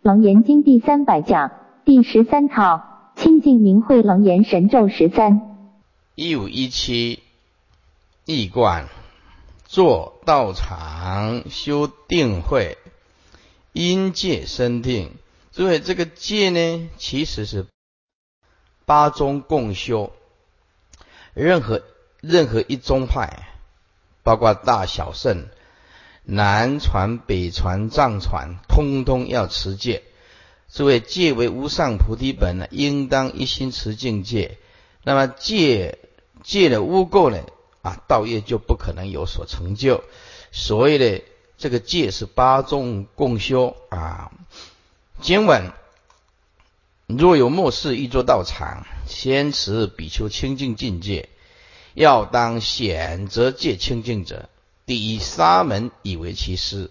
楞严经第三百讲第十三套清净明慧楞严神咒十三一五一七易观做道场修定慧因戒生定，所以这个戒呢，其实是八宗共修，任何任何一宗派，包括大小圣。南传、北传、藏传，通通要持戒。诸位，戒为无上菩提本呢，应当一心持净戒。那么戒戒的污垢呢，啊，道业就不可能有所成就。所谓的这个戒是八众共修啊。今晚若有末世一座道场，先持比丘清净境界，要当选择戒清净者。第一沙门以为其师，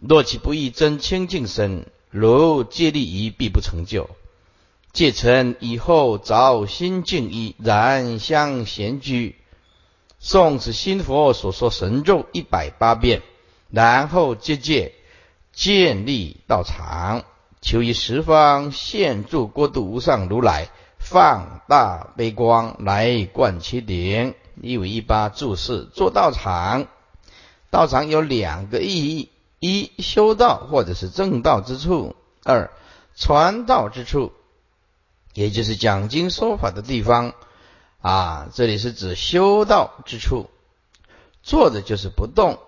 若其不益真清净身，如借力于必不成就。戒成以后，早心静一，然相闲居，诵此新佛所说神咒一百八遍，然后结戒，建立道场，求于十方现住国度无上如来，放大悲光来灌其顶。一五一八注释做道场，道场有两个意义：一修道或者是正道之处；二传道之处，也就是讲经说法的地方。啊，这里是指修道之处，坐的就是不动，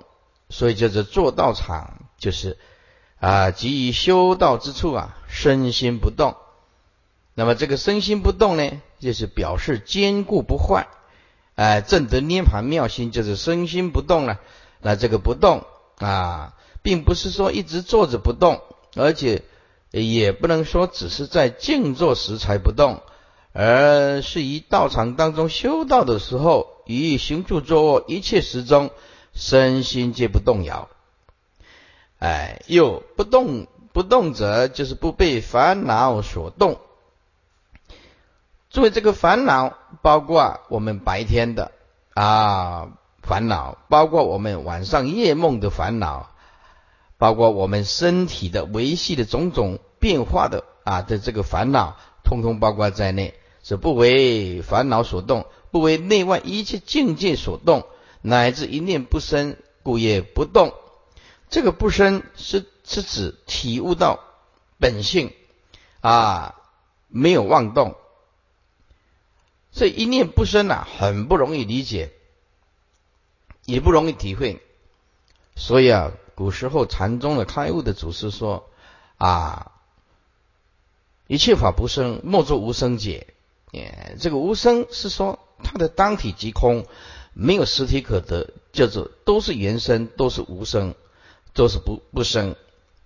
所以叫做做道场，就是啊，基于修道之处啊，身心不动。那么这个身心不动呢，就是表示坚固不坏。哎，正得涅盘妙心就是身心不动了。那这个不动啊，并不是说一直坐着不动，而且也不能说只是在静坐时才不动，而是于道场当中修道的时候，于行住坐卧一切时中，身心皆不动摇。哎，又不动不动者，就是不被烦恼所动。作为这个烦恼，包括我们白天的啊烦恼，包括我们晚上夜梦的烦恼，包括我们身体的维系的种种变化的啊的这个烦恼，通通包括在内，是不为烦恼所动，不为内外一切境界所动，乃至一念不生，故也不动。这个不生是是指体悟到本性啊，没有妄动。这一念不生啊，很不容易理解，也不容易体会。所以啊，古时候禅宗的开悟的祖师说啊，一切法不生，莫作无生解。哎，这个无生是说它的当体即空，没有实体可得，叫做都是原生，都是无生，都是不不生。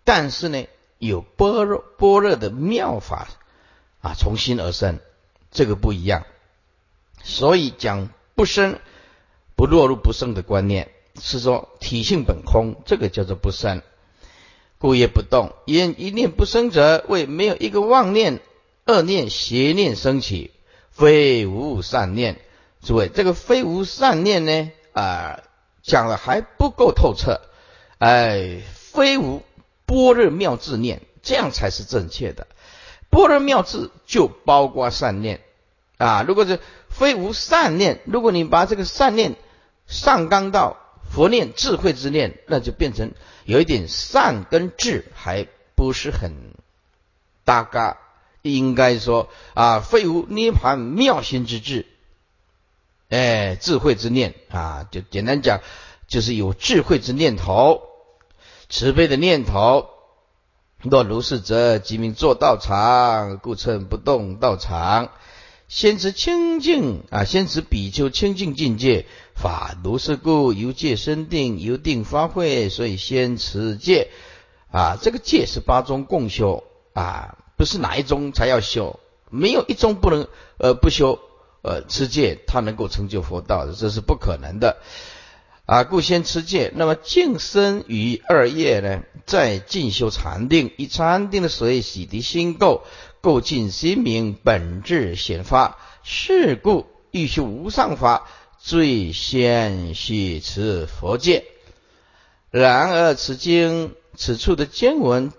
但是呢，有般若般若的妙法啊，从心而生，这个不一样。所以讲不生不落入不生的观念，是说体性本空，这个叫做不生，故业不动。因一念不生者，为没有一个妄念、恶念、邪念升起，非无善念。诸位，这个非无善念呢，啊，讲了还不够透彻。哎，非无般若妙智念，这样才是正确的。般若妙智就包括善念啊，如果是。非无善念，如果你把这个善念上纲到佛念、智慧之念，那就变成有一点善跟智还不是很搭嘎。应该说啊，非无涅盘妙心之智，哎，智慧之念啊，就简单讲，就是有智慧之念头、慈悲的念头。若如是者，即名作道场，故称不动道场。先持清净啊，先持比丘清净境界法，如是故由戒生定，由定发慧，所以先持戒啊。这个戒是八宗共修啊，不是哪一宗才要修，没有一宗不能呃不修呃持戒，他能够成就佛道的，这是不可能的啊。故先持戒，那么净身于二业呢，再进修禅定，以禅定的水洗涤心垢。故尽心明本质显发，是故欲修无上法，最先须持佛戒。然而此经此处的经文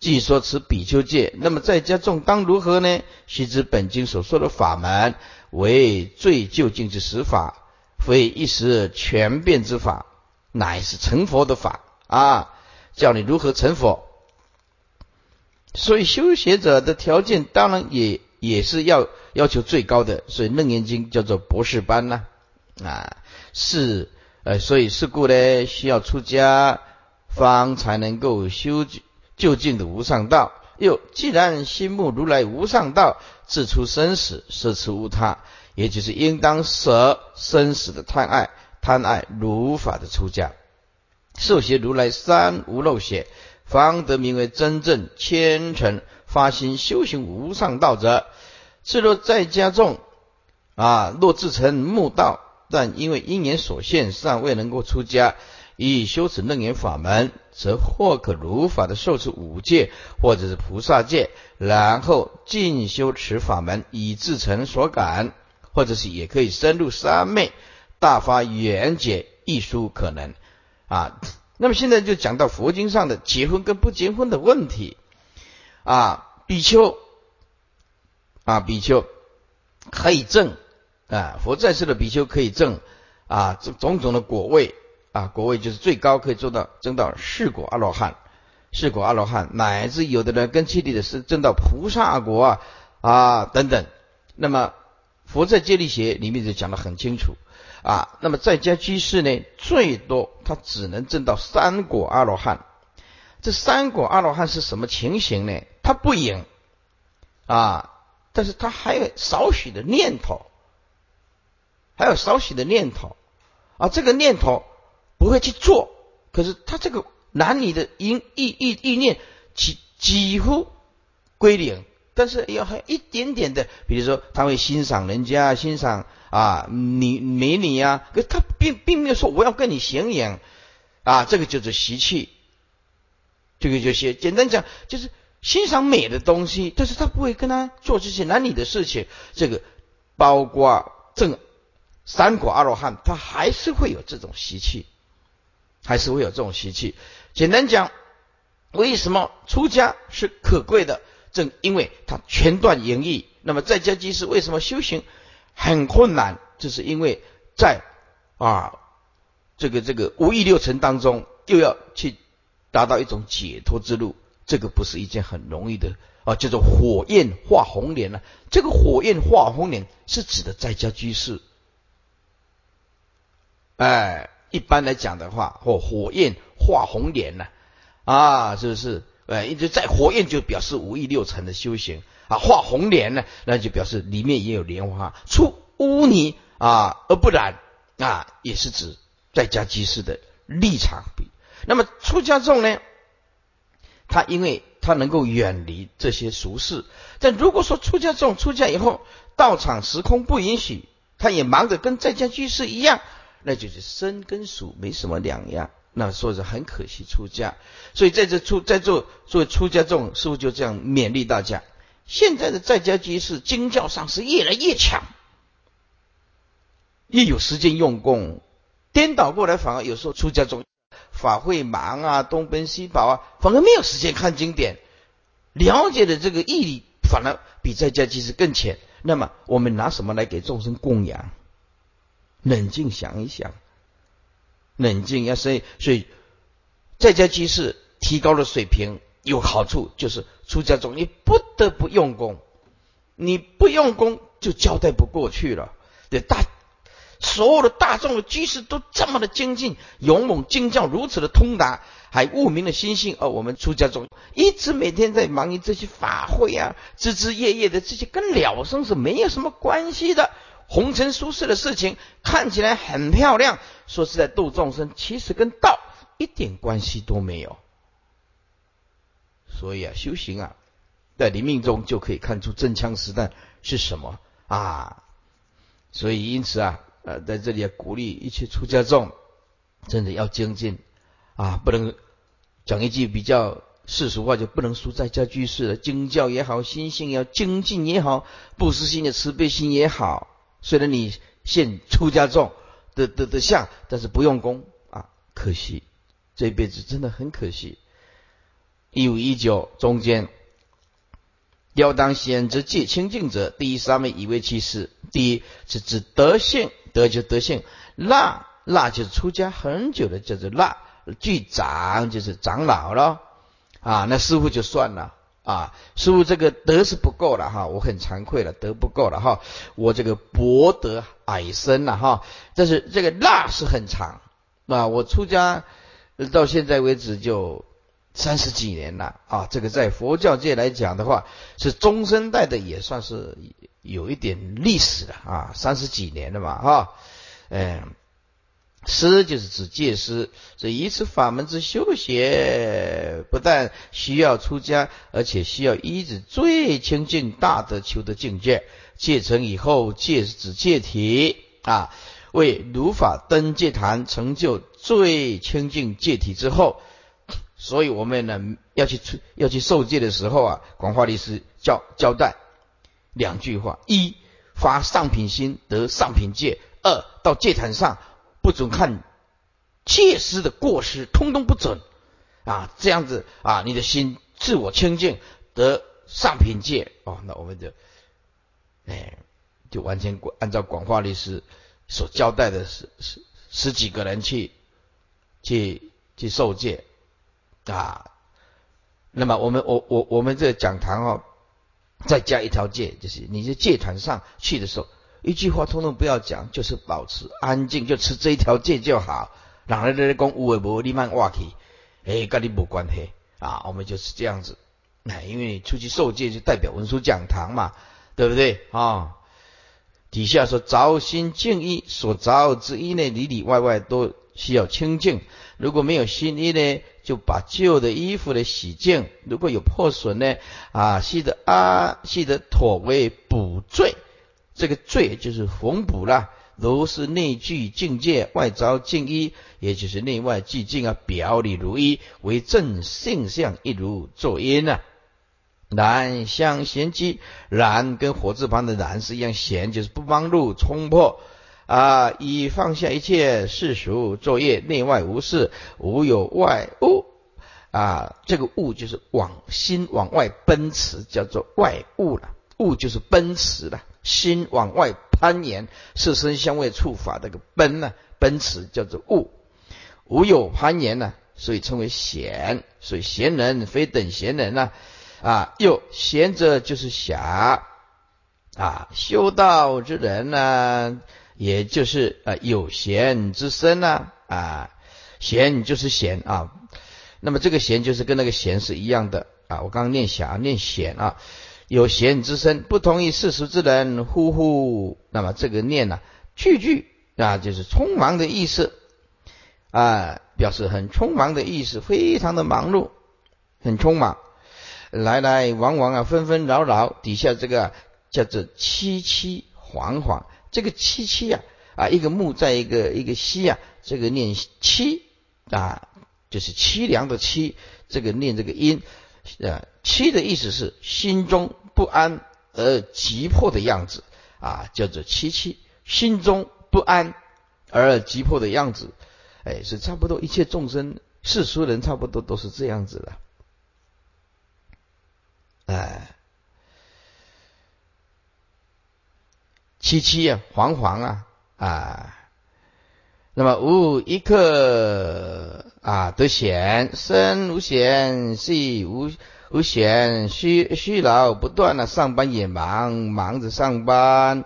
既说持比丘戒，那么在家众当如何呢？须知本经所说的法门为最究竟之实法，非一时全变之法，乃是成佛的法啊！教你如何成佛。所以修学者的条件当然也也是要要求最高的，所以楞严经叫做博士班呐啊，是呃，所以是故呢，需要出家方才能够修就近的无上道。又既然心目如来无上道，自出生死，摄持无他，也就是应当舍生死的贪爱，贪爱如法的出家，受学如来三无漏血。方得名为真正虔诚发心修行无上道者。是若在家众啊，若自成木道，但因为因缘所限，尚未能够出家，以修持楞严法门，则或可如法的受持五戒，或者是菩萨戒，然后进修持法门，以自成所感，或者是也可以深入三昧，大发圆解，亦殊可能啊。那么现在就讲到佛经上的结婚跟不结婚的问题啊，比丘啊，比丘可以证啊，佛在世的比丘可以证啊，这种种的果位啊，果位就是最高可以做到证到四果阿罗汉，四果阿罗汉，乃至有的人跟其地的是证到菩萨果啊啊等等。那么佛在戒律学里面就讲得很清楚。啊，那么在家居士呢，最多他只能证到三果阿罗汉。这三果阿罗汉是什么情形呢？他不赢啊，但是他还有少许的念头，还有少许的念头啊，这个念头不会去做，可是他这个男女的因意意意念几几乎归零。但是要还一点点的，比如说他会欣赏人家，欣赏啊女美女呀，可他并并没有说我要跟你显影啊，这个就是习气，这个就是简单讲就是欣赏美的东西，但是他不会跟他做这些男女的事情。这个包括正三果阿罗汉，他还是会有这种习气，还是会有这种习气。简单讲，为什么出家是可贵的？正因为他全断淫欲，那么在家居士为什么修行很困难？就是因为在啊这个这个五欲六尘当中，又要去达到一种解脱之路，这个不是一件很容易的啊，叫做火焰化红莲呢。这个火焰化红莲是指的在家居士，哎，一般来讲的话，或火焰化红莲呢，啊，是不是？哎，一直在火焰就表示五欲六尘的修行啊，画红莲呢，那就表示里面也有莲花。出污泥啊而不染啊，也是指在家居士的立场。那么出家众呢，他因为他能够远离这些俗事，但如果说出家众出家以后，道场时空不允许，他也忙着跟在家居士一样，那就是生跟熟没什么两样。那说是很可惜出家，所以在这出在做作为出家众，是不是就这样勉励大家。现在的在家居士经教上是越来越强，一有时间用功，颠倒过来反而有时候出家众法会忙啊，东奔西跑啊，反而没有时间看经典，了解的这个义理反而比在家居士更浅。那么我们拿什么来给众生供养？冷静想一想。冷静要所以所以在家居士提高了水平有好处，就是出家中你不得不用功，你不用功就交代不过去了。对大所有的大众的居士都这么的精进勇猛，精教如此的通达，还悟明了心性。而我们出家中一直每天在忙于这些法会啊，枝枝叶叶的这些跟了生是没有什么关系的。红尘俗世的事情看起来很漂亮，说是在度众生，其实跟道一点关系都没有。所以啊，修行啊，在你命中就可以看出真枪实弹是什么啊。所以因此啊，呃，在这里鼓励一切出家众，真的要精进啊，不能讲一句比较世俗话，就不能输在家居士了。经教也好，心性要精进也好，不失心的慈悲心也好。虽然你现出家众的的的相，但是不用功啊，可惜这一辈子真的很可惜一五一九中间，要当先之戒清净者，第一三位以为其事。第一是指德性，德就德性，那那就是出家很久的叫做那，具长就是长老了啊，那师傅就算了。啊，师傅，这个德是不够了哈，我很惭愧了，德不够了哈，我这个博德矮身了哈，但是这个那是很长。啊，我出家到现在为止就三十几年了啊，这个在佛教界来讲的话是中生代的，也算是有一点历史了啊，三十几年了嘛哈，嗯。师就是指戒师，这一次法门之修学，不但需要出家，而且需要依止最清净大德求的境界。戒成以后，戒是指戒体啊，为如法登戒坛，成就最清净戒体之后，所以我们呢要去出要去受戒的时候啊，广化律师交交代两句话：一发上品心得上品戒；二到戒坛上。不准看戒师的过失，通通不准啊！这样子啊，你的心自我清净得上品戒哦。那我们就哎，就完全按照广化律师所交代的十十十几个人去去去受戒啊。那么我们我我我们这个讲堂哦，再加一条戒，就是你在戒坛上去的时候。一句话通通不要讲，就是保持安静，就持这一条戒就好。然后在讲无为无你慢话去，诶，跟你没关系啊。我们就是这样子，哎，因为出去受戒就代表文书讲堂嘛，对不对啊？底下说凿心净意，所凿之衣呢，里里外外都需要清净。如果没有新意呢，就把旧的衣服呢洗净。如果有破损呢，啊，系得啊，系得妥为补缀。这个罪就是缝补了，如是内具境界，外着净衣，也就是内外俱净啊，表里如一，为正性相一如作因啊。然相贤机，然跟火字旁的然是一样，贤就是不帮助冲破啊，以放下一切世俗作业，内外无事，无有外物啊。这个物就是往心往外奔驰，叫做外物了。物就是奔驰了。心往外攀岩，色身香味触法这个奔呢，奔驰叫做物，无有攀岩呢，所以称为贤。所以贤人非等闲人呢，啊，又贤者就是侠啊，修道之人呢，也就是啊有贤之身呐，啊，贤就是贤啊，那么这个贤就是跟那个贤是一样的啊，我刚刚念侠念贤啊。有贤之身，不同于世俗之人，呼呼。那么这个念呢，句句啊，就是匆忙的意思啊，表示很匆忙的意思，非常的忙碌，很匆忙，来来往往啊，纷纷扰扰。底下这个叫做凄凄惶惶，这个凄凄啊啊，一个木在一个一个西啊，这个念凄啊，就是凄凉的凄，这个念这个音啊，凄的意思是心中。不安而急迫的样子啊，叫做凄凄；心中不安而急迫的样子，哎，是差不多。一切众生世俗人差不多都是这样子的，哎，凄凄啊，惶惶啊啊。那么无一刻啊得闲，身无闲，细无。无闲，虚虚劳不断了，上班也忙，忙着上班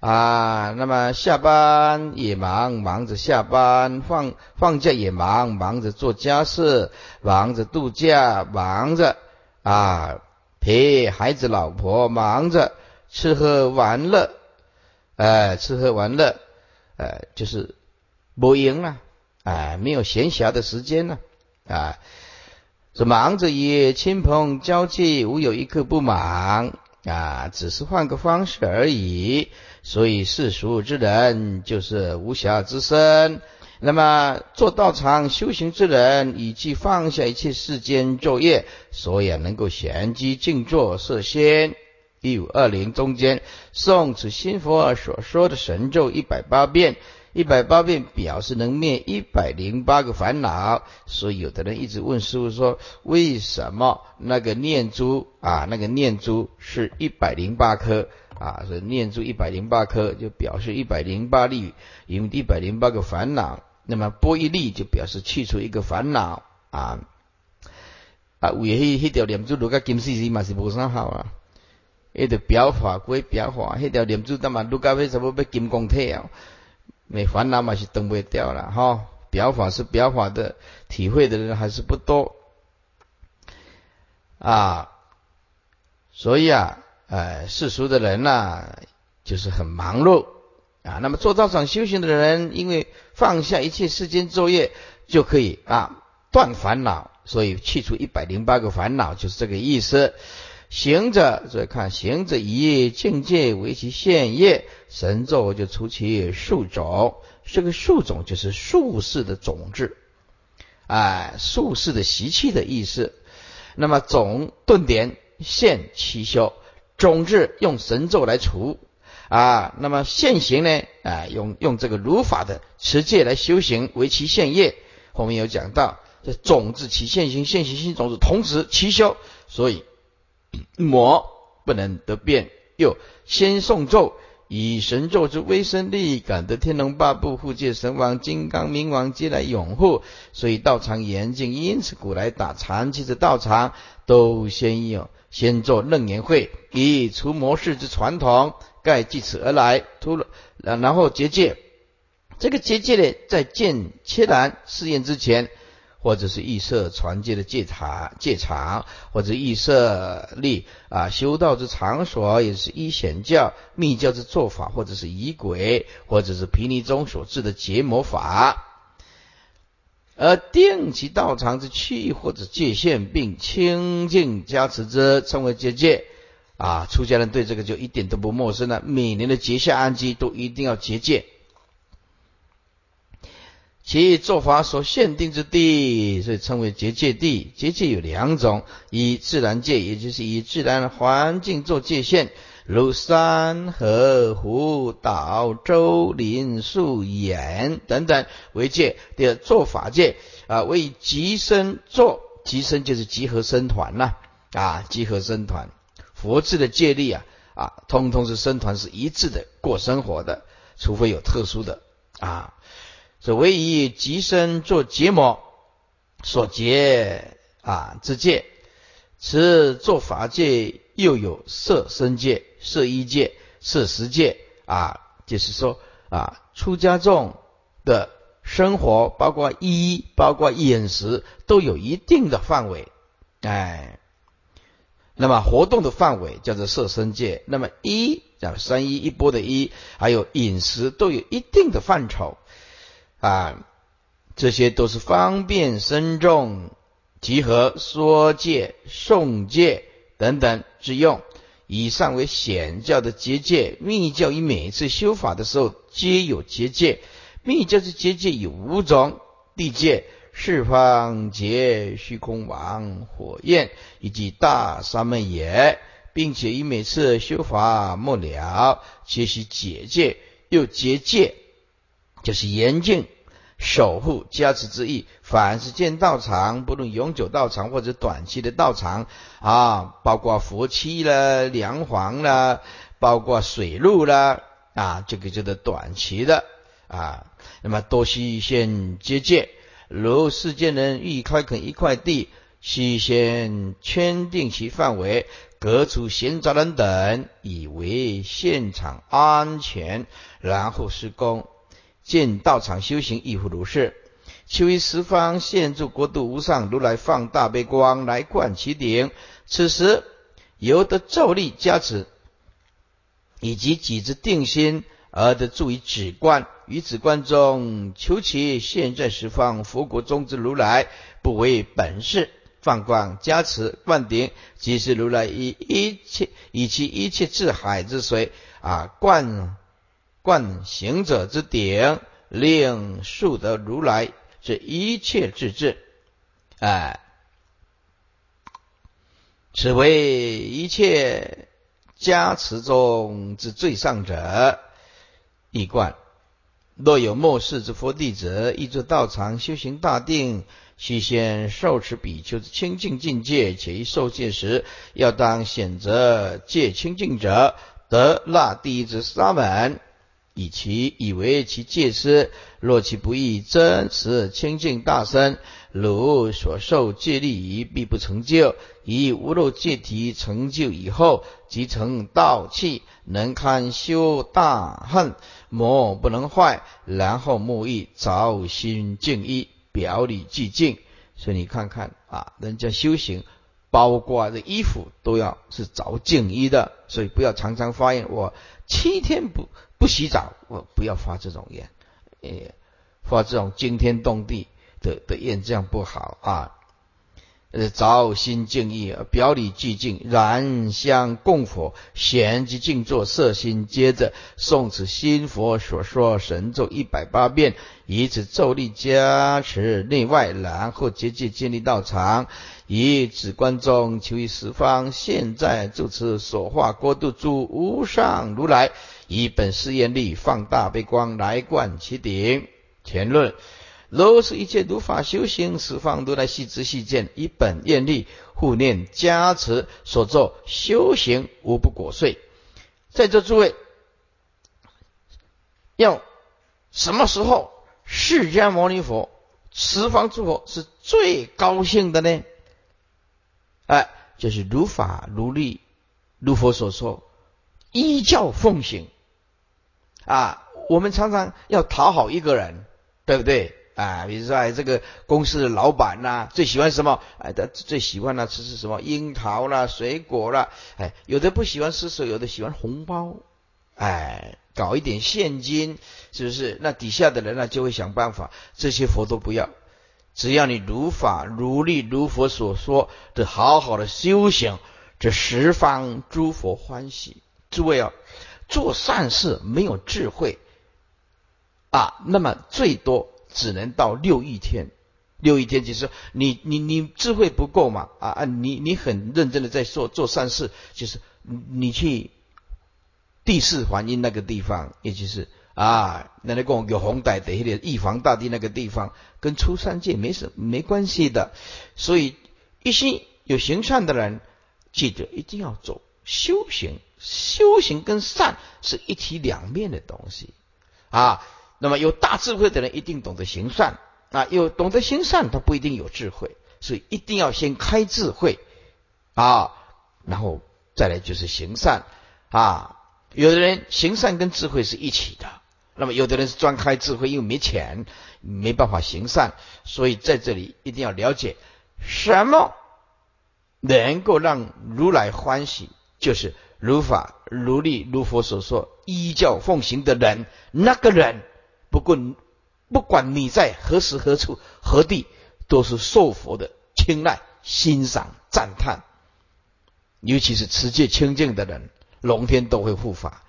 啊。那么下班也忙，忙着下班；放放假也忙，忙着做家事，忙着度假，忙着啊陪孩子、老婆，忙着吃喝玩乐。哎，吃喝玩乐，哎，就是不赢啊，哎，没有闲暇的时间呢，啊。是忙着也，亲朋交际无有一刻不忙啊，只是换个方式而已。所以世俗之人就是无暇之身。那么做道场修行之人，以及放下一切世间作业，所以能够闲机静坐摄仙。一五二零中间诵此新佛所说的神咒一百八遍，一百八遍表示能灭一百零八个烦恼，所以有的人一直问师傅说，为什么那个念珠啊，那个念珠是一百零八颗啊？所以念珠一百零八颗就表示一百零八粒，因为一百零八个烦恼，那么拨一粒就表示去除一个烦恼啊啊！为迄迄条念珠如果金丝丝嘛是无啥好啊，迄条表法归表法，迄条念珠他妈如果为什么要金光体啊？没烦恼嘛是登不掉了哈，表法是表法的，体会的人还是不多啊，所以啊，呃，世俗的人呐，就是很忙碌啊。那么做道场修行的人，因为放下一切世间作业，就可以啊断烦恼，所以去除一百零八个烦恼，就是这个意思。行者，所以看行者以境界为其现业，神咒就出其树种。这个树种就是术士的种子，哎，术士的习气的意思。那么种顿点现其修，种子用神咒来除啊。那么现行呢？啊，用用这个如法的持戒来修行为其现业。后面有讲到，这种子起现行，现行性种子同时齐修，所以。魔不能得变，又先诵咒，以神咒之威声力，感得天龙八部、护戒神王、金刚明王皆来拥护，所以道场严禁。因此古来打长期的道场，都先有先做楞严会，以除魔事之传统，盖即此而来。突然，然后结界，这个结界呢，在见切然试验之前。或者是预设传戒的戒场戒场，或者预设立啊修道之场所，也是一显教密教之做法，或者是仪轨，或者是毗尼中所制的结魔法，而定其道场之区域或者界限，并清净加持之，称为结界啊。出家人对这个就一点都不陌生了，每年的结下安基都一定要结界。其做法所限定之地，所以称为结界地。结界有两种：以自然界，也就是以自然环境做界限，如山河湖岛洲林树岩等等为界；第二，做法界啊，为集生做集生，就是集合生团呐啊，集合生团。佛制的戒律啊啊，通通是生团是一致的过生活的，除非有特殊的啊。所谓以极身做结膜所结啊之戒，此做法界又有色身界、色衣界、色食界啊，就是说啊，出家众的生活，包括衣、包括饮食，都有一定的范围，哎，那么活动的范围叫做色身界，那么衣叫三衣一波的衣，还有饮食都有一定的范畴。啊，这些都是方便僧众集合说戒、诵戒等等之用。以上为显教的结界，密教以每一次修法的时候皆有结界。密教之结界有五种：地界、四方劫、虚空王、火焰以及大沙门也，并且以每次修法末了，皆须解戒，又结界。就是严禁守护加持之意。凡是建道场，不论永久道场或者短期的道场啊，包括佛七啦、梁皇啦，包括水路啦啊，这个叫做短期的啊。那么多须先结界，如世间人欲开垦一块地，须先圈定其范围，隔除闲杂人等，以为现场安全，然后施工。见道场修行亦复如是。求于十方现住国度无上如来放大悲光来灌其顶，此时由得咒力加持，以及己之定心而得住于止观。于止观中求其现在十方佛国中之如来不为本事放光加持灌顶，即是如来以一切以其一切至海之水啊灌。观行者之顶，令树得如来这一切智智，哎，此为一切加持中之最上者，一观。若有末世之佛弟子，亦作道场修行大定，须先受持比丘之清净境界，且于受戒时，要当选择戒清净者，得那第一之沙门，以其以为其戒师。若其不义真实清净大身，如所受戒力仪，必不成就。以无漏戒体成就以后，即成道器，能堪修大恨。魔不能坏，然后沐浴着心静意，表里寂静。所以你看看啊，人家修行，包括的衣服都要是着净衣的。所以不要常常发现，我七天不不洗澡，我不要发这种愿，诶，发这种惊天动地的的愿，这样不好啊。呃，着心静意，表里寂静，燃香供佛，闲即静坐，摄心。接着诵此心佛所说神咒一百八遍，以此咒力加持内外，然后结界建立道场，以指观中求于十方。现在住此所化国度诸无上如来，以本誓愿力放大悲光来灌其顶。前论。如是一切如法修行，十方如来悉知悉见，以本愿力护念加持所作修行，无不果遂。在座诸位，要什么时候释迦牟尼佛、十方诸佛是最高兴的呢？哎，就是如法如律，如佛所说，依教奉行。啊，我们常常要讨好一个人，对不对？啊，比如说哎，这个公司的老板呐，最喜欢什么？哎，他最喜欢呢吃吃什么樱桃啦、水果啦。哎，有的不喜欢施舍，有的喜欢红包。哎，搞一点现金，是不是？那底下的人呢，就会想办法，这些佛都不要，只要你如法如律如佛所说的好好的修行，这十方诸佛欢喜。诸位啊，做善事没有智慧啊，那么最多。只能到六亿天，六亿天就是你你你智慧不够嘛啊啊你你很认真的在做做善事，就是你去第四环音那个地方，也就是啊那那讲有红带的一点玉皇大帝那个地方，跟出三界没什没关系的，所以一心有行善的人，记得一定要走修行，修行跟善是一体两面的东西啊。那么有大智慧的人一定懂得行善啊，有懂得行善，他不一定有智慧，所以一定要先开智慧啊，然后再来就是行善啊。有的人行善跟智慧是一起的，那么有的人是专开智慧，因为没钱没办法行善，所以在这里一定要了解什么能够让如来欢喜，就是如法如律如佛所说依教奉行的人，那个人。不过，不管你在何时何处何地，都是受佛的青睐、欣赏、赞叹。尤其是持戒清净的人，龙天都会护法。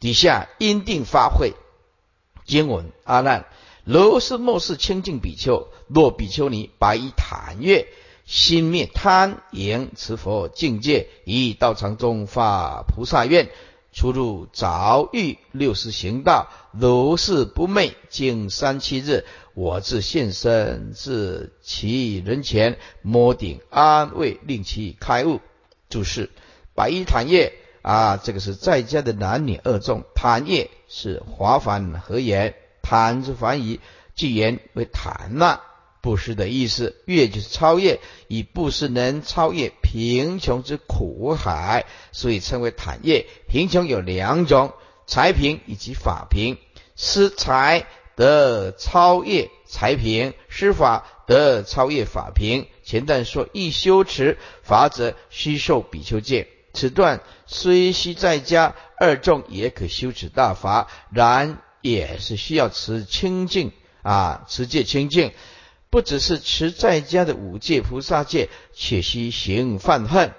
底下因定发会经文：阿难，如是末世清净比丘，若比丘尼白衣坦月，心灭贪淫，持佛境界，以道场中发菩萨愿。出入早遇，六时行道，如是不昧，经三七日，我自现身至其人前，摸顶安慰，令其开悟。注释：白衣坦业啊，这个是在家的男女二众。坦业是华凡合言，坦之凡语，即言为坦那。布施的意思，越就是超越，以布施能超越贫穷之苦海，所以称为坦业。贫穷有两种，财贫以及法贫。施财得超越财贫，施法得超越法贫。前段说一修持法者，须受比丘戒。此段虽需在家，二众也可修持大法，然也是需要持清净啊，持戒清净。不只是持在家的五戒菩萨戒，且须行犯恨，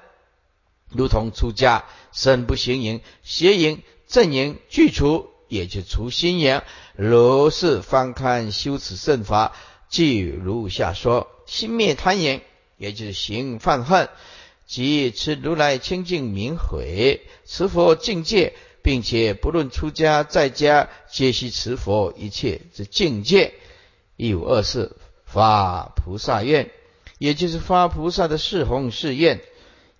如同出家，身不行淫，邪淫、正淫具除，也就除心淫。如是翻看修持圣法，即如下说：心灭贪淫，也就是行犯恨，即持如来清净明慧，持佛境界，并且不论出家在家，皆须持佛一切之境界。一五二四发菩萨愿，也就是发菩萨的誓弘誓愿，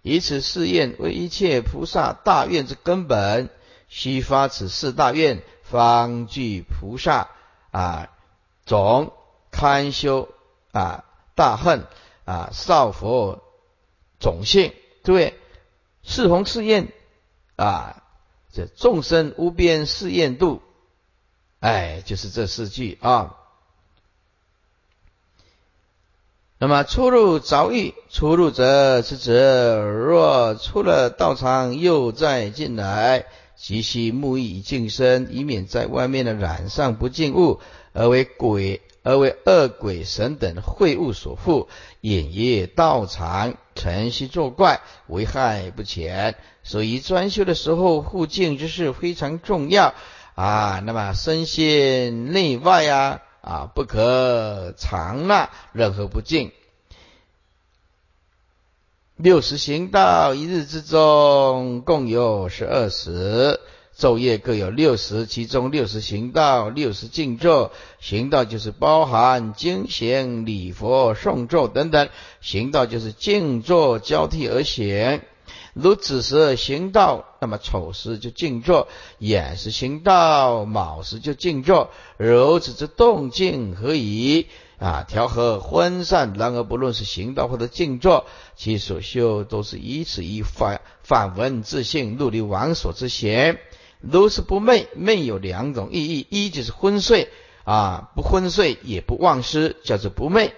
以此誓愿为一切菩萨大愿之根本。须发此四大愿，方具菩萨啊总堪修啊大恨啊少佛种性，对四弘誓愿啊，这众生无边誓愿度，哎，就是这四句啊。那么出入凿狱，出入者是指若出了道场，又再进来。即须沐浴以净身，以免在外面的染上不净物，而为鬼，而为恶鬼神等秽物所缚，引业道场，晨曦作怪，危害不浅。所以专修的时候，护净之事非常重要啊。那么身心内外啊啊，不可藏纳任何不净。六十行道，一日之中共有十二时，昼夜各有六十，其中六十行道，六十静坐。行道就是包含经行、礼佛、诵咒等等，行道就是静坐交替而行。如子时行道，那么丑时就静坐；寅时行道，卯时就静坐。如此之动静何以？啊，调和分散。然而，不论是行道或者静坐，其所修都是以此以反反闻自性，入离王所之贤，都是不昧。昧有两种意义：一就是昏睡啊，不昏睡也不忘失，叫做不昧。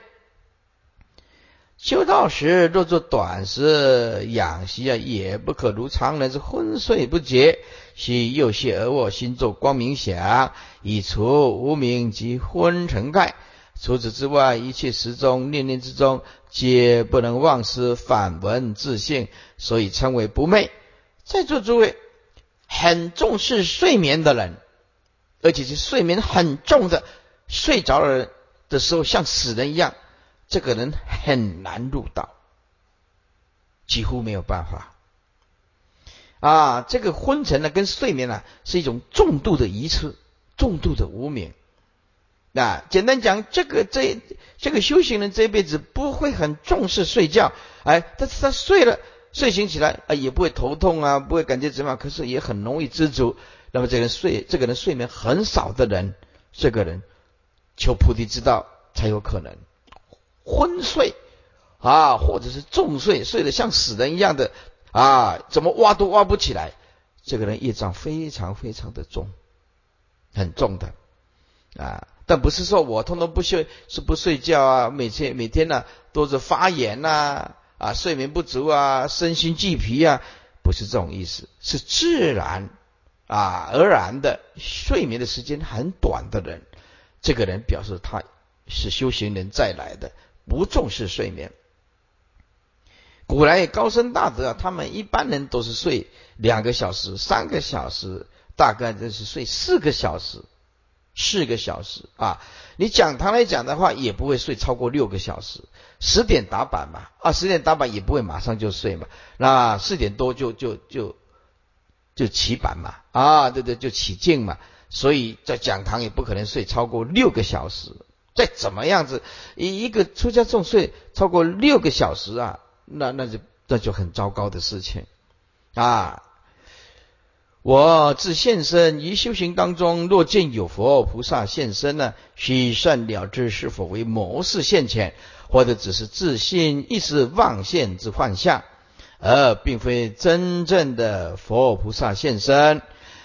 修道时若做短时养息啊，也不可如常人之昏睡不觉，须右泻而卧，心作光明想，以除无明及昏沉盖。除此之外，一切时中念念之中，皆不能忘失反闻自性，所以称为不昧。在座诸位，很重视睡眠的人，而且是睡眠很重的，睡着的人的时候像死人一样，这个人很难入道，几乎没有办法。啊，这个昏沉呢，跟睡眠呢，是一种重度的愚痴，重度的无明。那简单讲，这个这这个修行人这一辈子不会很重视睡觉，哎，但是他睡了，睡醒起来啊，也不会头痛啊，不会感觉怎么样，可是也很容易知足。那么这个人睡，这个人睡眠很少的人，这个人求菩提之道才有可能昏睡啊，或者是重睡，睡得像死人一样的啊，怎么挖都挖不起来。这个人业障非常非常的重，很重的啊。但不是说我通通不睡，是不睡觉啊，每天每天呢都是发炎呐，啊，睡眠不足啊，身心俱疲啊，不是这种意思，是自然啊而然的睡眠的时间很短的人，这个人表示他是修行人再来的，不重视睡眠。古来高僧大德啊，他们一般人都是睡两个小时、三个小时，大概就是睡四个小时。四个小时啊，你讲堂来讲的话，也不会睡超过六个小时。十点打板嘛，啊，十点打板也不会马上就睡嘛。那四点多就就就就起板嘛，啊，对对，就起劲嘛。所以在讲堂也不可能睡超过六个小时。再怎么样子，一一个出家众睡超过六个小时啊，那那就那就很糟糕的事情啊。我自现身于修行当中，若见有佛菩萨现身呢，须善了知是否为谋事现前，或者只是自信一时妄现之幻象，而并非真正的佛菩萨现身。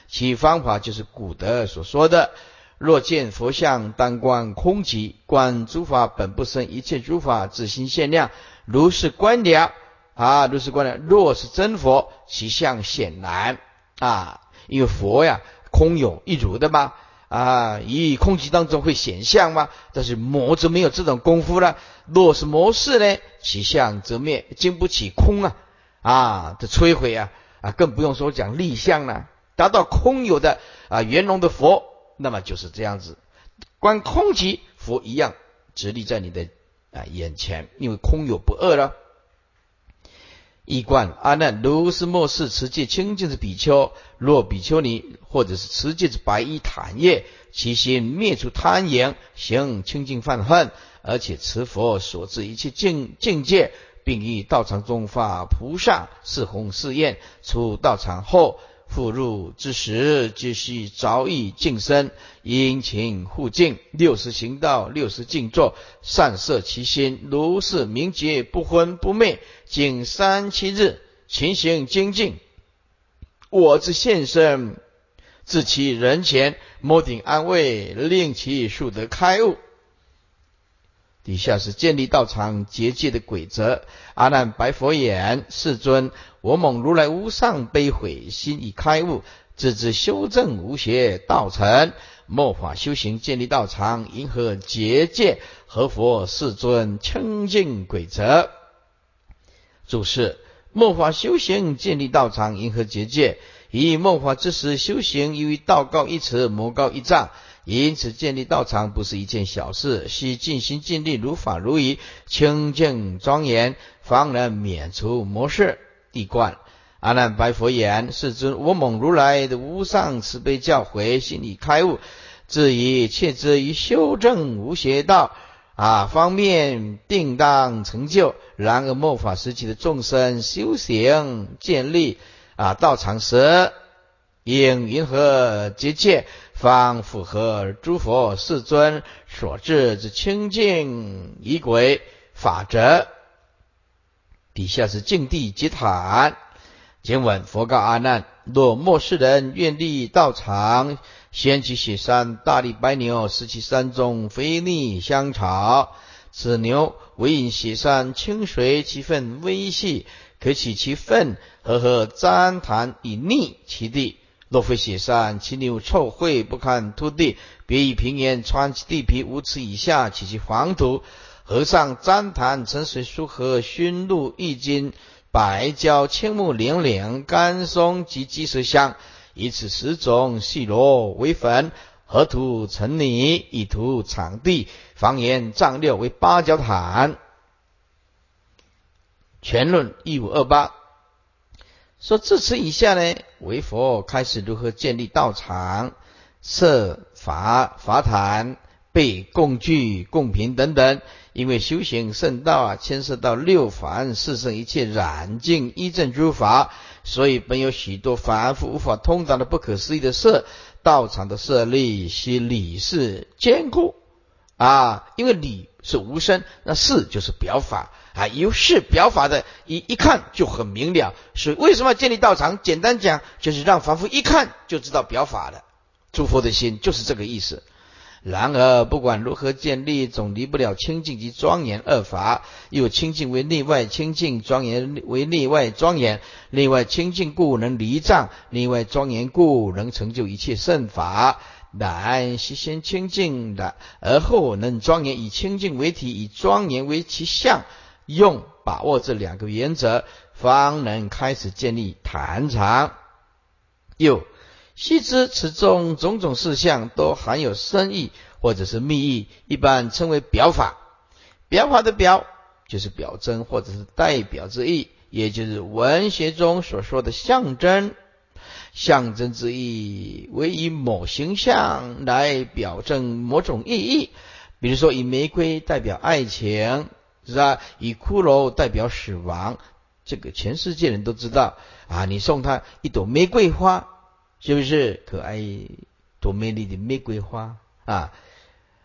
其方法就是古德所说的：若见佛像，当观空寂，观诸法本不生，一切诸法自心现量，如是观了啊，如是观了。若是真佛，其相显然。啊，因为佛呀，空有一如的嘛，啊，以空寂当中会显相吗？但是魔则没有这种功夫了。若是魔事呢，其相则灭，经不起空啊，啊的摧毁啊，啊，更不用说讲立相了。达到空有的啊圆融的佛，那么就是这样子，观空即，佛一样直立在你的啊眼前，因为空有不二了。一贯阿难，如是末世持戒清净之比丘，若比丘尼或者是持戒之白衣坦叶，其心灭除贪淫，行清净犯恨，而且持佛所致一切境境界，并于道场中发菩萨是弘誓愿，出道场后。复入之时，皆须早已净身，殷勤护净，六十行道，六十静坐，善摄其心，如是明洁不昏不昧，经三七日，勤行精进。我之现身，自其人前，摩顶安慰，令其速得开悟。底下是建立道场结界的规则。阿难白佛言：“世尊，我蒙如来无上悲悔，心已开悟，自知修正无邪道成，末法修行建立道场，迎合结界，合佛世尊清净规则。”注释：末法修行建立道场，迎合结界，以末法之时修行，由于道高一尺，魔高一丈。因此，建立道场不是一件小事，需尽心尽力，如法如仪，清净庄严，方能免除魔事。地观阿难白佛言：“世尊，我蒙如来的无上慈悲教诲，心里开悟，至于切之于修正无邪道啊方面，定当成就。然而末法时期的众生修行建立啊道场时，应云何结界？”方符合诸佛世尊所制之清净仪轨法则。底下是净地集坛经文，佛告阿难：若末世人愿力道场，掀起雪山，大力白牛，食其山中非逆香草。此牛为饮雪山清水，其粪微细，可取其粪，和合粘痰以逆其地。若非雪山，其牛臭秽？不堪土地，别以平原穿其地皮五尺以下，起其黄土，河上粘檀沉水疏河，熏露一金，白胶青木连连，干松及鸡舌香，以此十种细罗为粉，河土成泥，以涂场地，房檐丈六为芭蕉毯。全论一五二八。说至此以下呢，为佛开始如何建立道场、设法法坛、备供具、供品等等。因为修行圣道啊，牵涉到六凡四圣一切染净一正诸法，所以本有许多凡夫无法通达的不可思议的事。道场的设立需理事坚固啊，因为理是无声，那事就是表法。啊，由是表法的，一一看就很明了。所以为什么要建立道场？简单讲，就是让凡夫一看就知道表法的。诸佛的心就是这个意思。然而，不管如何建立，总离不了清净及庄严二法。又清净为内外清净，庄严为内外庄严。内外清净故能离障，内外庄严故能成就一切圣法。乃是先清净的，而后能庄严，以清净为体，以庄严为其相。用把握这两个原则，方能开始建立坛场。又须知此中种种事项都含有深意或者是密意，一般称为表法。表法的表就是表征或者是代表之意，也就是文学中所说的象征。象征之意为以某形象来表证某种意义，比如说以玫瑰代表爱情。是吧？以骷髅代表死亡，这个全世界人都知道啊！你送他一朵玫瑰花，是不是可爱、多美丽的玫瑰花啊？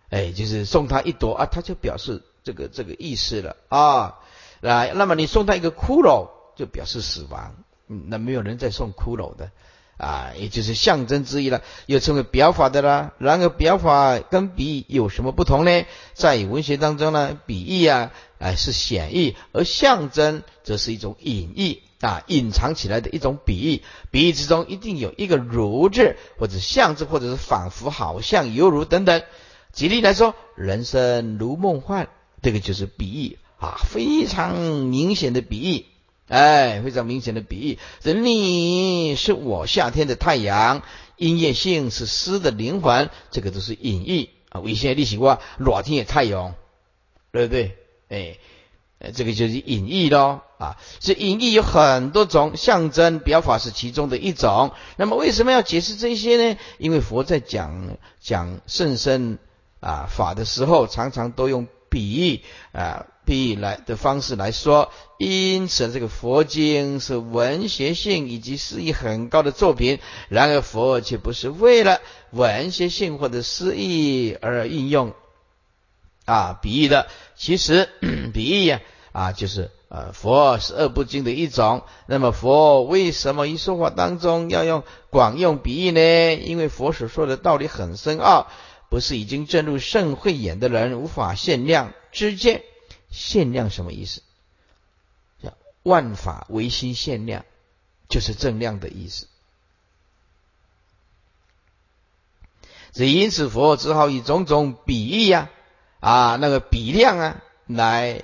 哎，就是送他一朵啊，他就表示这个这个意思了啊！来，那么你送他一个骷髅，就表示死亡。那没有人再送骷髅的。啊，也就是象征之一了，又称为表法的啦。然而，表法跟比喻有什么不同呢？在文学当中呢，比喻啊，哎是显义，而象征则是一种隐喻啊，隐藏起来的一种比喻。比喻之中一定有一个如字，或者象字，或者是仿佛、好像、犹如等等。举例来说，人生如梦幻，这个就是比喻啊，非常明显的比喻。哎，非常明显的比喻，人你是我夏天的太阳，音乐性是诗的灵魂，这个都是隐喻啊。为现在历史话，热天的太阳，对不对？哎这个就是隐喻喽啊。这隐喻有很多种，象征表法是其中的一种。那么为什么要解释这些呢？因为佛在讲讲甚深啊法的时候，常常都用比喻啊。比喻来的方式来说，因此这个佛经是文学性以及诗意很高的作品。然而佛却不是为了文学性或者诗意而运用啊比喻的。其实 比喻呀啊就是呃佛是二部经的一种。那么佛为什么一说话当中要用广用比喻呢？因为佛所说的道理很深奥，不是已经证入圣慧眼的人无法限量之见。限量什么意思？叫万法唯心限量，就是正量的意思。所以因此佛只好以种种比喻呀，啊，那个比量啊，来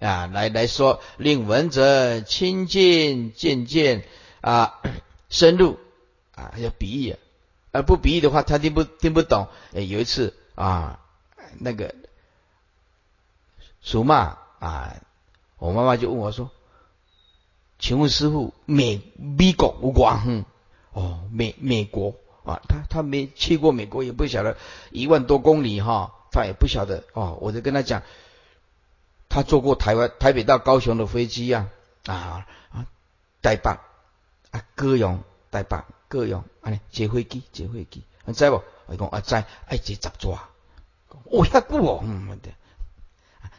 啊，来来说，令闻者亲近渐渐啊深入啊，要比喻，而不比喻的话，他听不听不懂。有一次啊，那个。属嘛啊！我妈妈就问我说：“请问师傅，美美国无光？哦，美美国啊，他他没去过美国，也不晓得一万多公里哈，他也不晓得哦。我就跟他讲，他坐过台湾台北到高雄的飞机呀啊啊，台北啊，高雄台北高雄，啊，坐飞机坐飞机，你知不？我讲啊知，哎，这十座，我遐久哦，嗯。”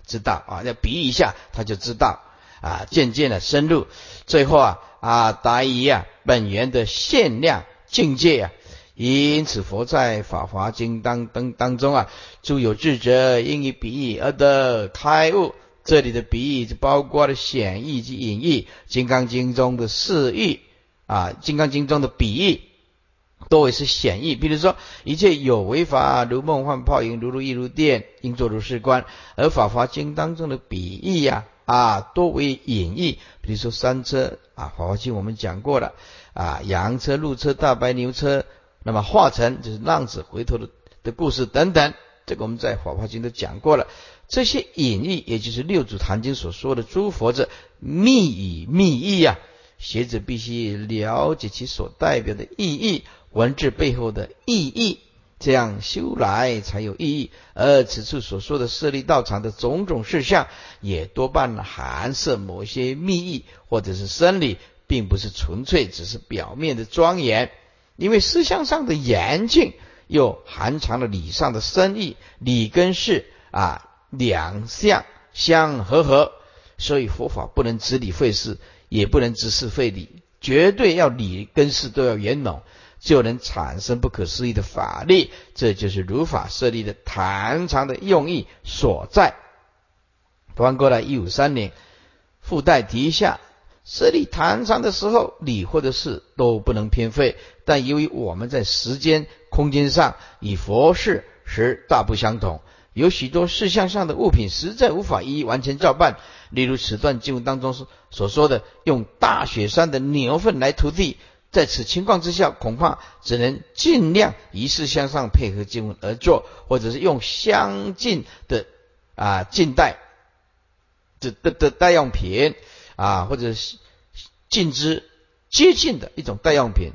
知道啊，要比喻一下，他就知道啊，渐渐的深入，最后啊啊达于啊本源的限量境界啊。因此，佛在《法华经》当当当中啊，诸有智者应以比喻而得开悟。这里的比喻就包括了显义及隐喻，《金刚经》中的四喻啊，《金刚经》中的比喻。多为是显义，比如说一切有为法，如梦幻泡影，如如亦如电，应作如是观；而法华经当中的比喻呀，啊，多为隐喻，比如说三车啊，法华经我们讲过了啊，羊车、鹿车、大白牛车，那么化成就是浪子回头的的故事等等，这个我们在法华经都讲过了。这些隐喻，也就是六祖坛经所说的诸佛者密语密意呀，学者必须了解其所代表的意义。文字背后的意义，这样修来才有意义。而此处所说的设立道场的种种事项，也多半含涉某些密意或者是生理，并不是纯粹只是表面的庄严。因为思想上的严峻，又含藏了理上的深意。理跟事啊，两相相合合，所以佛法不能只理废事，也不能只事废理，绝对要理跟事都要圆融。就能产生不可思议的法力，这就是如法设立的坛场的用意所在。翻过来，一五三年附带提一下，设立坛场的时候，理或者事都不能偏废。但由于我们在时间、空间上与佛事时大不相同，有许多事项上的物品实在无法一一完全照办。例如此段经文当中所所说的，用大雪山的牛粪来涂地。在此情况之下，恐怕只能尽量仪式向上配合经文而做，或者是用相近的啊近代的的的代用品啊，或者是近之接近的一种代用品。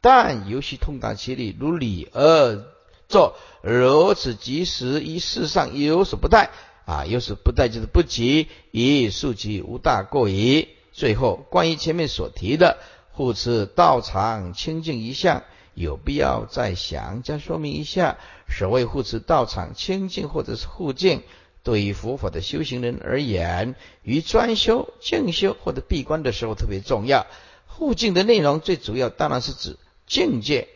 但尤其通达其理，如理而作，如此及时于事上有所不待啊，有所不待就是不及，以速其无大过矣。最后，关于前面所提的。护持道场清净一项，有必要再详加说明一下。所谓护持道场清净或者是护净，对于佛法的修行人而言，于专修、静修或者闭关的时候特别重要。护净的内容最主要当然是指境界。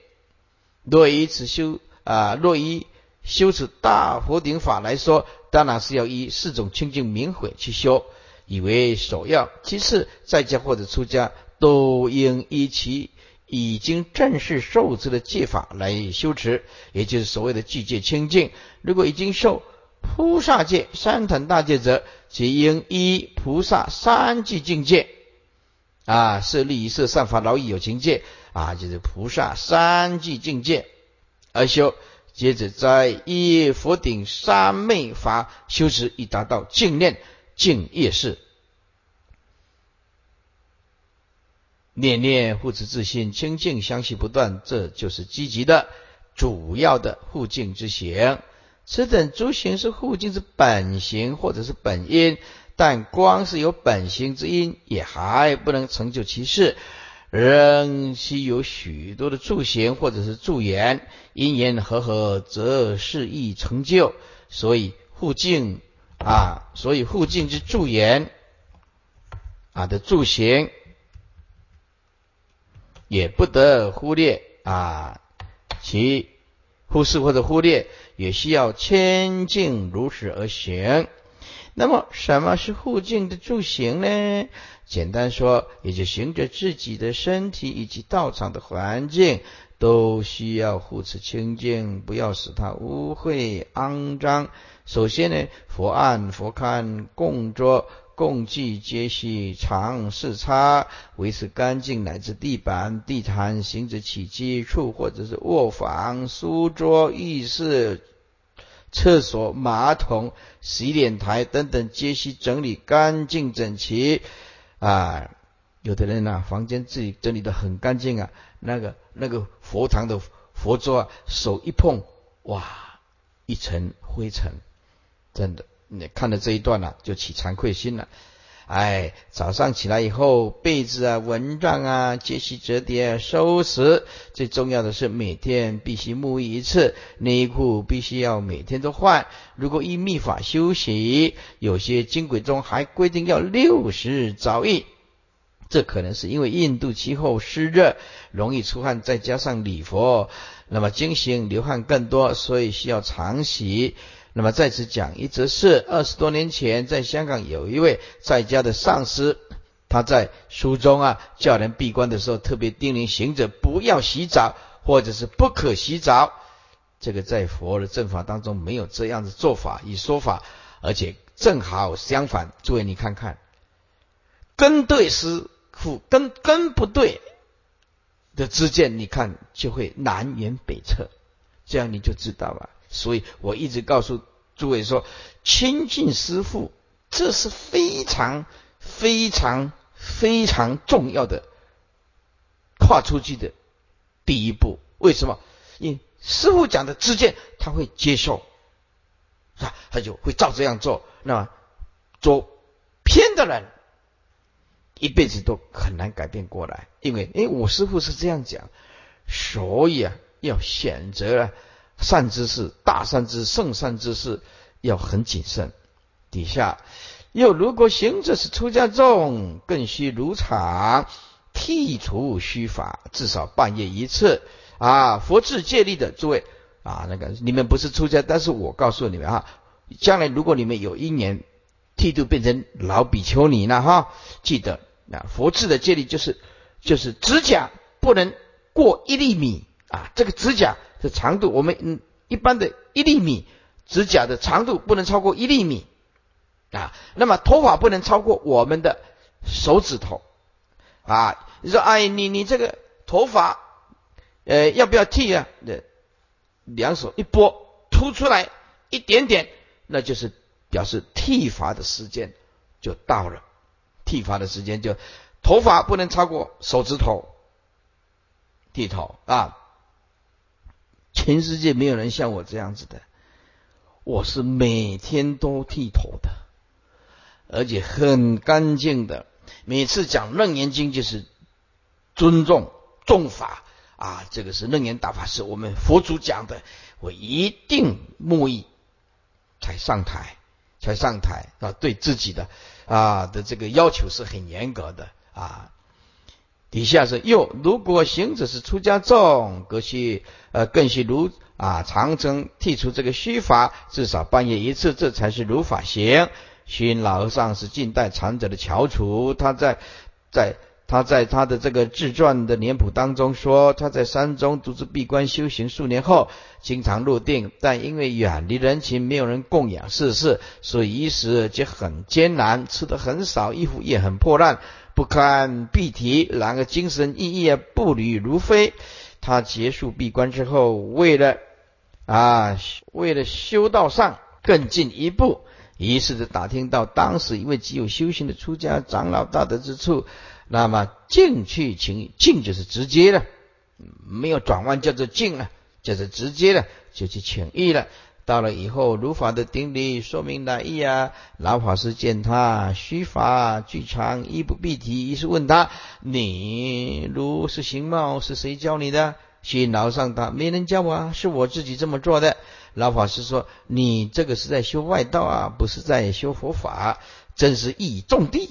若以此修啊，若以修持大佛顶法来说，当然是要依四种清净明慧去修，以为首要。其次，在家或者出家。都应依其已经正式受持的戒法来修持，也就是所谓的具戒清净。如果已经受菩萨戒、三坛大戒者，即应依菩萨三具境界啊，设立一设善法、劳逸有情戒啊，就是菩萨三具境界而修。接着在依佛顶三昧法修持，以达到净念。净业事。念念护持自信清净相续不断，这就是积极的主要的护净之行。此等诸行是护净之本行或者是本因，但光是有本行之因，也还不能成就其事，仍需有许多的助行或者是助缘，因缘和合，则是易成就。所以护净啊，所以护净之助缘啊的助行。也不得忽略啊，其忽视或者忽略，也需要谦敬如实而行。那么，什么是护境的住行呢？简单说，也就行着自己的身体以及道场的环境，都需要护持清净，不要使它污秽肮脏。首先呢，佛案、佛龛、供桌。共计皆需常视擦，维持干净，乃至地板、地毯、行者起居处，或者是卧房、书桌、浴室、厕所、马桶、洗脸台等等，皆需整理干净整齐。啊，有的人呢，房间自己整理的很干净啊，那个那个佛堂的佛桌啊，手一碰，哇，一层灰尘，真的。你看了这一段了，就起惭愧心了。哎，早上起来以后，被子啊、蚊帐啊，皆须折叠收拾。最重要的是，每天必须沐浴一次，内裤必须要每天都换。如果依密法修习，有些经轨中还规定要六十早浴。这可能是因为印度气候湿热，容易出汗，再加上礼佛，那么经行流汗更多，所以需要常洗。那么在此讲一则事：二十多年前，在香港有一位在家的上司，他在书中啊叫人闭关的时候，特别叮咛行者不要洗澡，或者是不可洗澡。这个在佛的正法当中没有这样的做法与说法，而且正好相反。诸位你看看，根对师傅，根根不对的之见，你看就会南辕北辙，这样你就知道了。所以我一直告诉诸位说，亲近师父，这是非常非常非常重要的跨出去的第一步。为什么？因师父讲的知见，他会接受，啊，他就会照这样做。那么做偏的人，一辈子都很难改变过来。因为，哎，我师父是这样讲，所以啊，要选择了。善知识、大善知圣善知识要很谨慎。底下又如果行者是出家众，更需如常剔除虚法，至少半夜一次啊。佛智戒律的诸位啊，那个你们不是出家，但是我告诉你们啊，将来如果你们有一年剃度变成老比丘尼了哈，记得啊，佛智的戒律就是就是指甲不能过一厘米啊，这个指甲。的长度，我们嗯一般的一厘米指甲的长度不能超过一厘米啊。那么头发不能超过我们的手指头啊。你说哎，你你这个头发呃要不要剃啊？两手一拨凸出来一点点，那就是表示剃发的时间就到了。剃发的时间就头发不能超过手指头剃头啊。全世界没有人像我这样子的，我是每天都剃头的，而且很干净的。每次讲楞严经就是尊重重法啊，这个是楞严大法师我们佛祖讲的，我一定沐浴才上台，才上台啊，对自己的啊的这个要求是很严格的啊。底下是又，如果行者是出家众，格须呃更须如啊长征剔除这个虚法，至少半夜一次，这才是如法行。熏老和尚是近代长者的翘楚，他在在他在他的这个自传的年谱当中说，他在山中独自闭关修行数年后，经常入定，但因为远离人群，没有人供养世事，所以衣食就很艰难，吃的很少，衣服也很破烂。不堪必提，然而精神奕奕，步履如飞。他结束闭关之后，为了啊，为了修道上更进一步，于是就打听到当时一位极有修行的出家长老大德之处，那么进去请进就是直接的，没有转弯叫做进了，就是直接的就去请意了。到了以后，如法的顶礼说明来意啊。老法师见他虚法具常，衣不蔽体，于是问他：“你如是形貌，是谁教你的？”心劳上答：“没人教我啊，是我自己这么做的。”老法师说：“你这个是在修外道啊，不是在修佛法，真是一语中的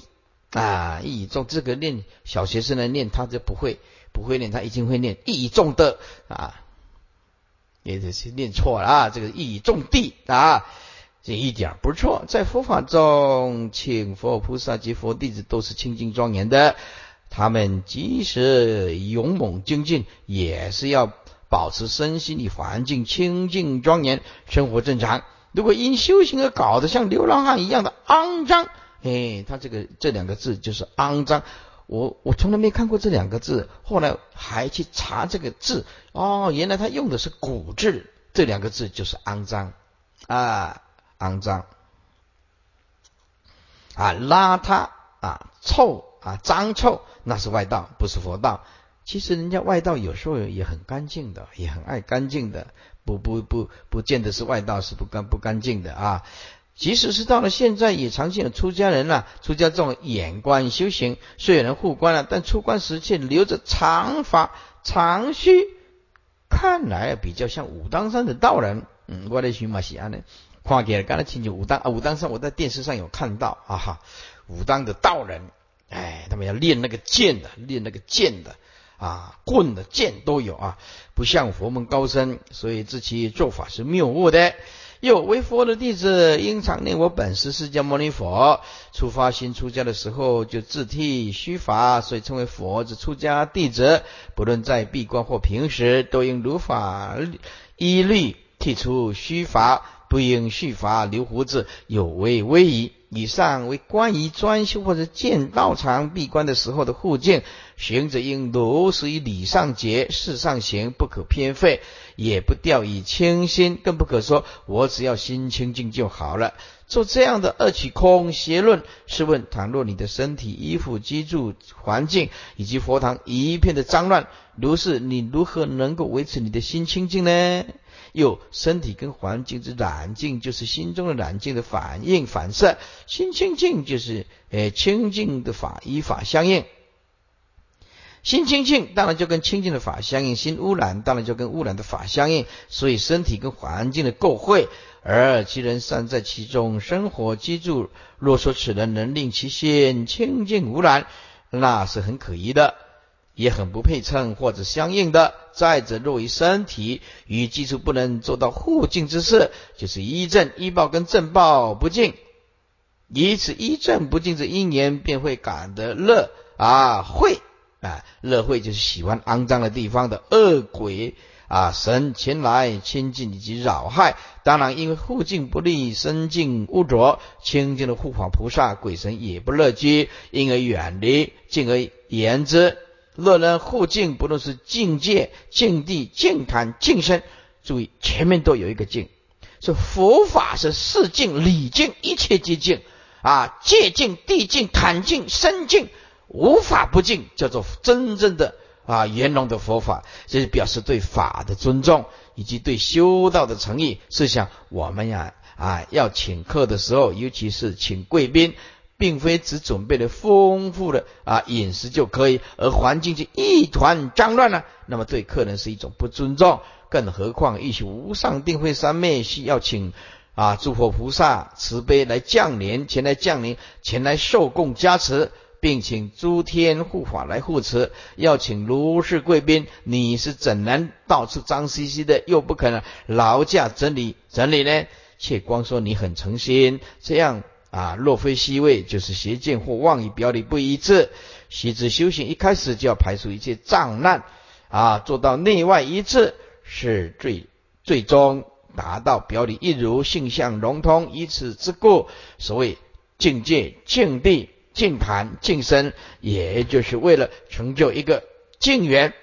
啊！一语中，这个念小学生来念，他就不会，不会念，他一定会念一语中的啊。”也就是念错了啊！这个一语中的啊，这一点不错。在佛法中，请佛菩萨及佛弟子都是清净庄严的，他们即使勇猛精进，也是要保持身心的环境清净庄严，生活正常。如果因修行而搞得像流浪汉一样的肮脏，哎，他这个这两个字就是肮脏。我我从来没看过这两个字，后来还去查这个字，哦，原来他用的是古字，这两个字就是肮脏啊，肮脏啊，邋遢啊，臭啊，脏臭，那是外道，不是佛道。其实人家外道有时候也很干净的，也很爱干净的，不不不，不见得是外道是不干不干净的啊。即使是到了现在，也常见的出家人了。出家众眼观修行，虽有人护观了，但出关时却留着长发长须，看来比较像武当山的道人。嗯，我的寻马西安呢，看起来刚才听见武当啊，武当山我在电视上有看到啊哈，武当的道人，哎，他们要练那个剑的，练那个剑的啊，棍的剑都有啊，不像佛门高僧，所以自其做法是谬误的。又为佛的弟子，应常念我本师释迦牟尼佛。出发心出家的时候，就自剃须发，所以称为佛之出家弟子。不论在闭关或平时，都应如法依律剃除须发，不应续发留胡子，有违威仪。以上为关于专修或者见道场闭关的时候的护境，行者应如实以礼上节，事上行，不可偏废，也不掉以轻心，更不可说我只要心清净就好了。做这样的二取空邪论，试问：倘若你的身体、衣服、居住环境以及佛堂一片的脏乱，如是，你如何能够维持你的心清净呢？又身体跟环境之染净，就是心中的染净的反应反射；心清净就是诶清净的法依法相应。心清净当然就跟清净的法相应，心污染当然就跟污染的法相应。所以身体跟环境的构会，而其人善在其中生活居住，若说此人能令其心清净无染，那是很可疑的。也很不配称或者相应的。再者，若于身体与基础不能做到互敬之事，就是依正依报跟正报不敬，以此依正不敬之因缘，便会感得乐啊会啊乐会就是喜欢肮脏的地方的恶鬼啊神前来亲近以及扰害。当然，因为护境不利，身境污浊，清净的护法菩萨鬼神也不乐居，因而远离，进而言之。若人护境，不论是境界、境地、境坛、境身，注意前面都有一个境。是佛法是四境、理境，一切皆境啊，界境、地境、坛境、身境，无法不境，叫做真正的啊圆融的佛法。这是表示对法的尊重，以及对修道的诚意。是想我们呀啊，要请客的时候，尤其是请贵宾。并非只准备了丰富的啊饮食就可以，而环境就一团脏乱了，那么对客人是一种不尊重。更何况一些无上定慧三昧需要请啊诸佛菩萨慈悲来降临，前来降临，前来受供加持，并请诸天护法来护持。要请如是贵宾，你是怎能到处脏兮兮的，又不可能劳驾整理整理呢？且光说你很诚心，这样。啊，若非虚位，就是邪见或妄语表里不一致。习之修行一开始就要排除一切障难，啊，做到内外一致，是最最终达到表里一如、性相融通。以此之故，所谓境界、境地、境盘、境身，也就是为了成就一个境缘，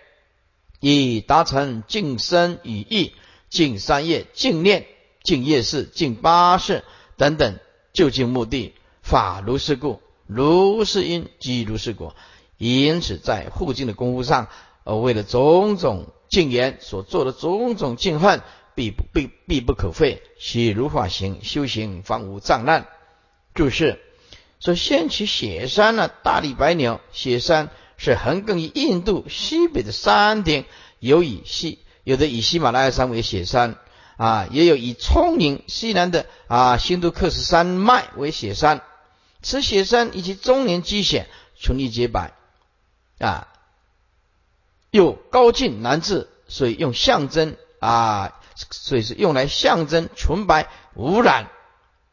以达成净身与意、净三业、净念、净业事、净八事等等。究竟目的。法如是故，如是因，即如是果。因此，在护境的功夫上，而为了种种净言所做的种种净恨，必不必必不可废。其如法行修行，方无障难。注释说：先取雪山呢，大力白鸟。雪山是横亘于印度西北的山顶，有以西有的以喜马拉雅山为雪山啊，也有以聪宁西南的啊新都克什山脉为雪山。此雪山以及终年积雪，纯一洁白啊，又高进难治，所以用象征啊，所以是用来象征纯白无染。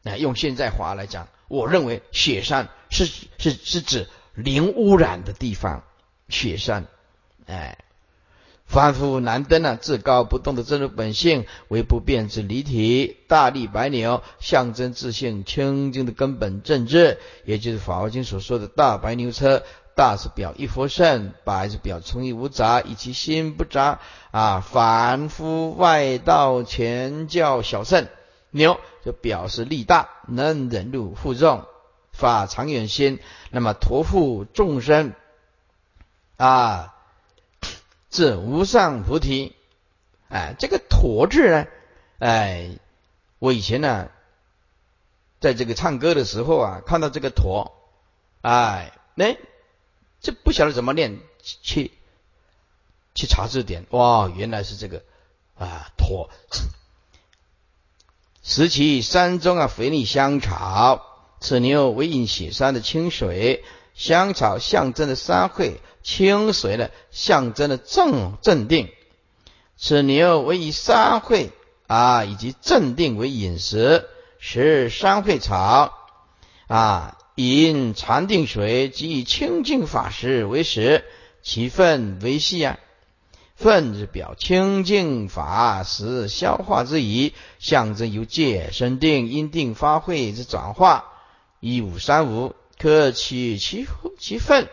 那用现在话来讲，我认为雪山是是是指零污染的地方。雪山，哎。凡夫难登啊！至高不动的真如本性为不变之离体，大力白牛象征自信清净的根本正智，也就是《法华经》所说的大白牛车。大是表一佛圣，白是表聪意无杂，以其心不杂啊。凡夫外道全教小圣，牛就表示力大，能忍辱负重，法长远心，那么托付众生啊。是无上菩提，哎，这个“陀”字呢，哎，我以前呢，在这个唱歌的时候啊，看到这个“陀”，哎，那这不晓得怎么念，去去查字典，哇，原来是这个啊“陀”。时其山中啊，肥腻香草，此牛为饮雪山的清水。香草象征的三会，清水呢象征的正镇定。此牛为以三会啊以及镇定为饮食，食三会草啊，饮禅定水及以清净法食为食，其粪为系啊。粪是表清净法食消化之仪，象征由戒生定，因定发会之转化。一五三五。可取其其粪，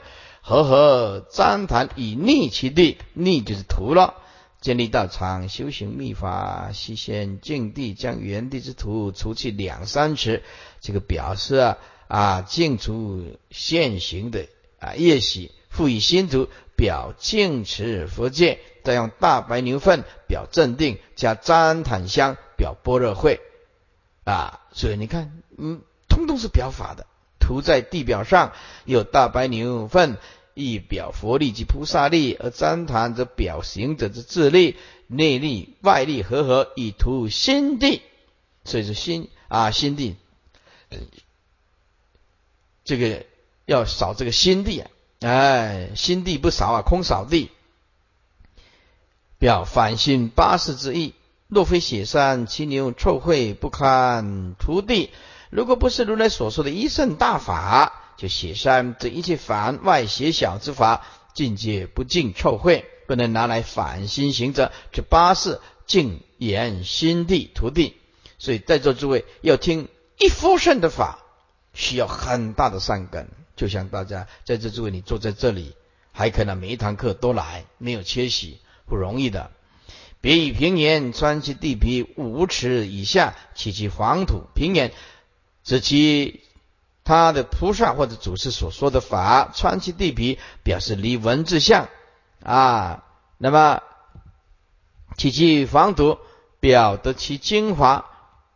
和合旃檀以逆其地，逆就是土了。建立道场修行秘法，西先净地，将原地之土除去两三尺，这个表示啊啊净除现行的啊业习，赋予新土表净持佛界，再用大白牛粪表镇定，加旃檀香表般若会啊。所以你看，嗯，通通是表法的。涂在地表上，有大白牛粪，以表佛力及菩萨力；而旃檀则表行者之智力，内力外力合合，以图心地。所以说心啊，心地，这个要扫这个心地啊，哎，心地不扫啊，空扫地，表反心八世之意。若非雪山其牛臭秽不堪涂地。如果不是如来所说的一圣大法，就写山这一切凡外邪小之法，境界不净臭秽，不能拿来反心行者。这八事净言心地徒地，所以在座诸位要听一夫圣的法，需要很大的善根。就像大家在座诸位，你坐在这里，还可能每一堂课都来，没有缺席，不容易的。别以平原穿其地皮五尺以下，起其黄土平原。指其他的菩萨或者祖师所说的法，穿其地皮，表示离文字相啊。那么其其防毒，表得其精华。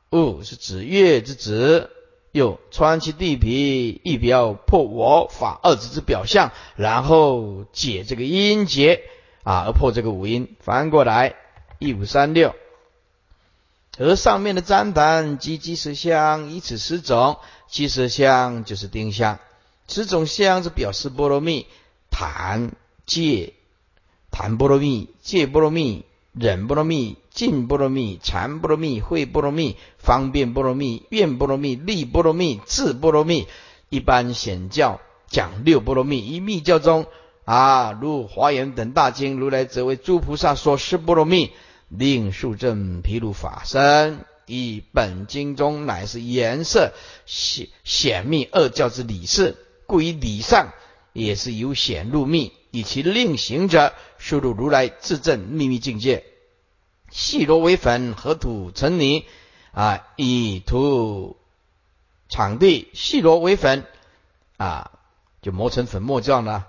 物是指月之子，又穿其地皮，一表破我法二字之表象，然后解这个音节啊，而破这个五音。翻过来一五三六。而上面的旃檀及积石香，以此十种，积石香就是丁香，十种香是表示波罗蜜，檀戒檀波罗蜜，戒波罗蜜，忍波罗蜜，净波罗蜜，禅波罗蜜，慧波罗蜜，方便波罗蜜，愿波罗蜜，力波罗蜜，智波罗蜜。一般显教讲六波罗蜜，一密教中啊，如华严等大经，如来则为诸菩萨说十波罗蜜。令数正披露法身，以本经中乃是颜色显显密二教之理事，故以理上也是由显入密，以其令行者输入如来自证秘密境界。细罗为粉，河土成泥啊，以土场地细罗为粉啊，就磨成粉末状了。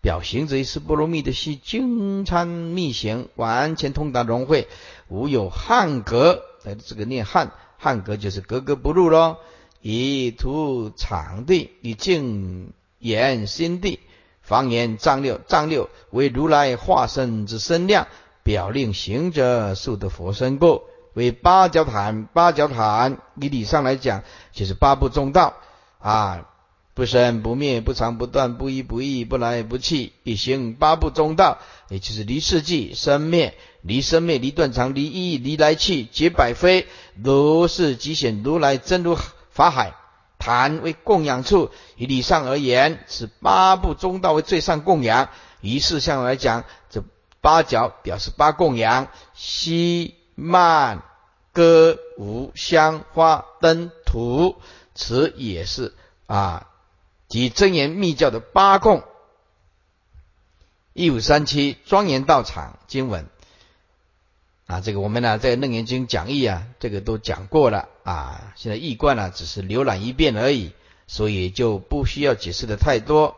表行者是波罗蜜的系精参密行，完全通达融会，无有汉格。哎，这个念汉汉格就是格格不入喽。以图场地，以净言心地，方言丈六，丈六为如来化身之身量，表令行者受得佛身故。为八角坛，八角坛，以理上来讲，就是八部中道啊，不生不灭，不长不断，不依不异，不来不去，一行八部中道，也就是离世纪、生灭、离生灭、离断常、离异、离来去、结百非，如是即显如来真如法海。坛为供养处，以理上而言，是八部中道为最上供养。仪式上来讲，这八角表示八供养，西。曼、歌、舞、香、花、灯、土，此也是啊，及真言密教的八供。一五三七庄严道场经文啊，这个我们呢在楞严经讲义啊，这个都讲过了啊。现在易观呢只是浏览一遍而已，所以就不需要解释的太多。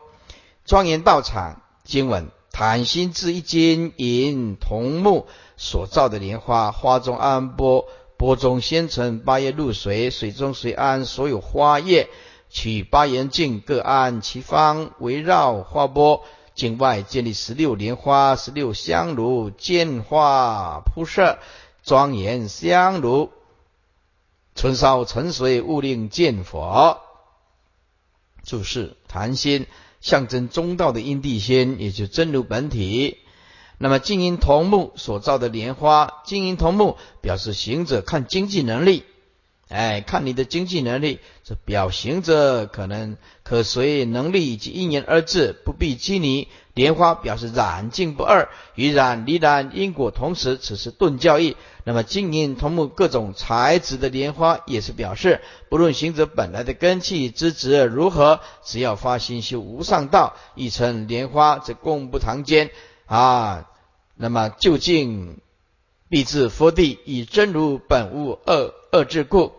庄严道场经文。坦心自一金银铜木所造的莲花，花中安波，波中仙尘八叶露水，水中随安所有花叶，取八缘镜各安其方，围绕花波，境外建立十六莲花，十六香炉，建花铺设，庄严香炉，春烧沉水，勿令见佛。注释：檀心。象征中道的因地仙，也就真如本体。那么金银铜木所造的莲花，金银铜木表示行者看经济能力，哎，看你的经济能力，这表行者可能可随能力以及因缘而至，不必拘泥。莲花表示染净不二，与染离染因果同时，此时顿教义。那么金银铜木各种材质的莲花，也是表示不论行者本来的根气之质如何，只要发心修无上道，亦称莲花，则共不堂间啊。那么究竟必至佛地，以真如本无二二智故。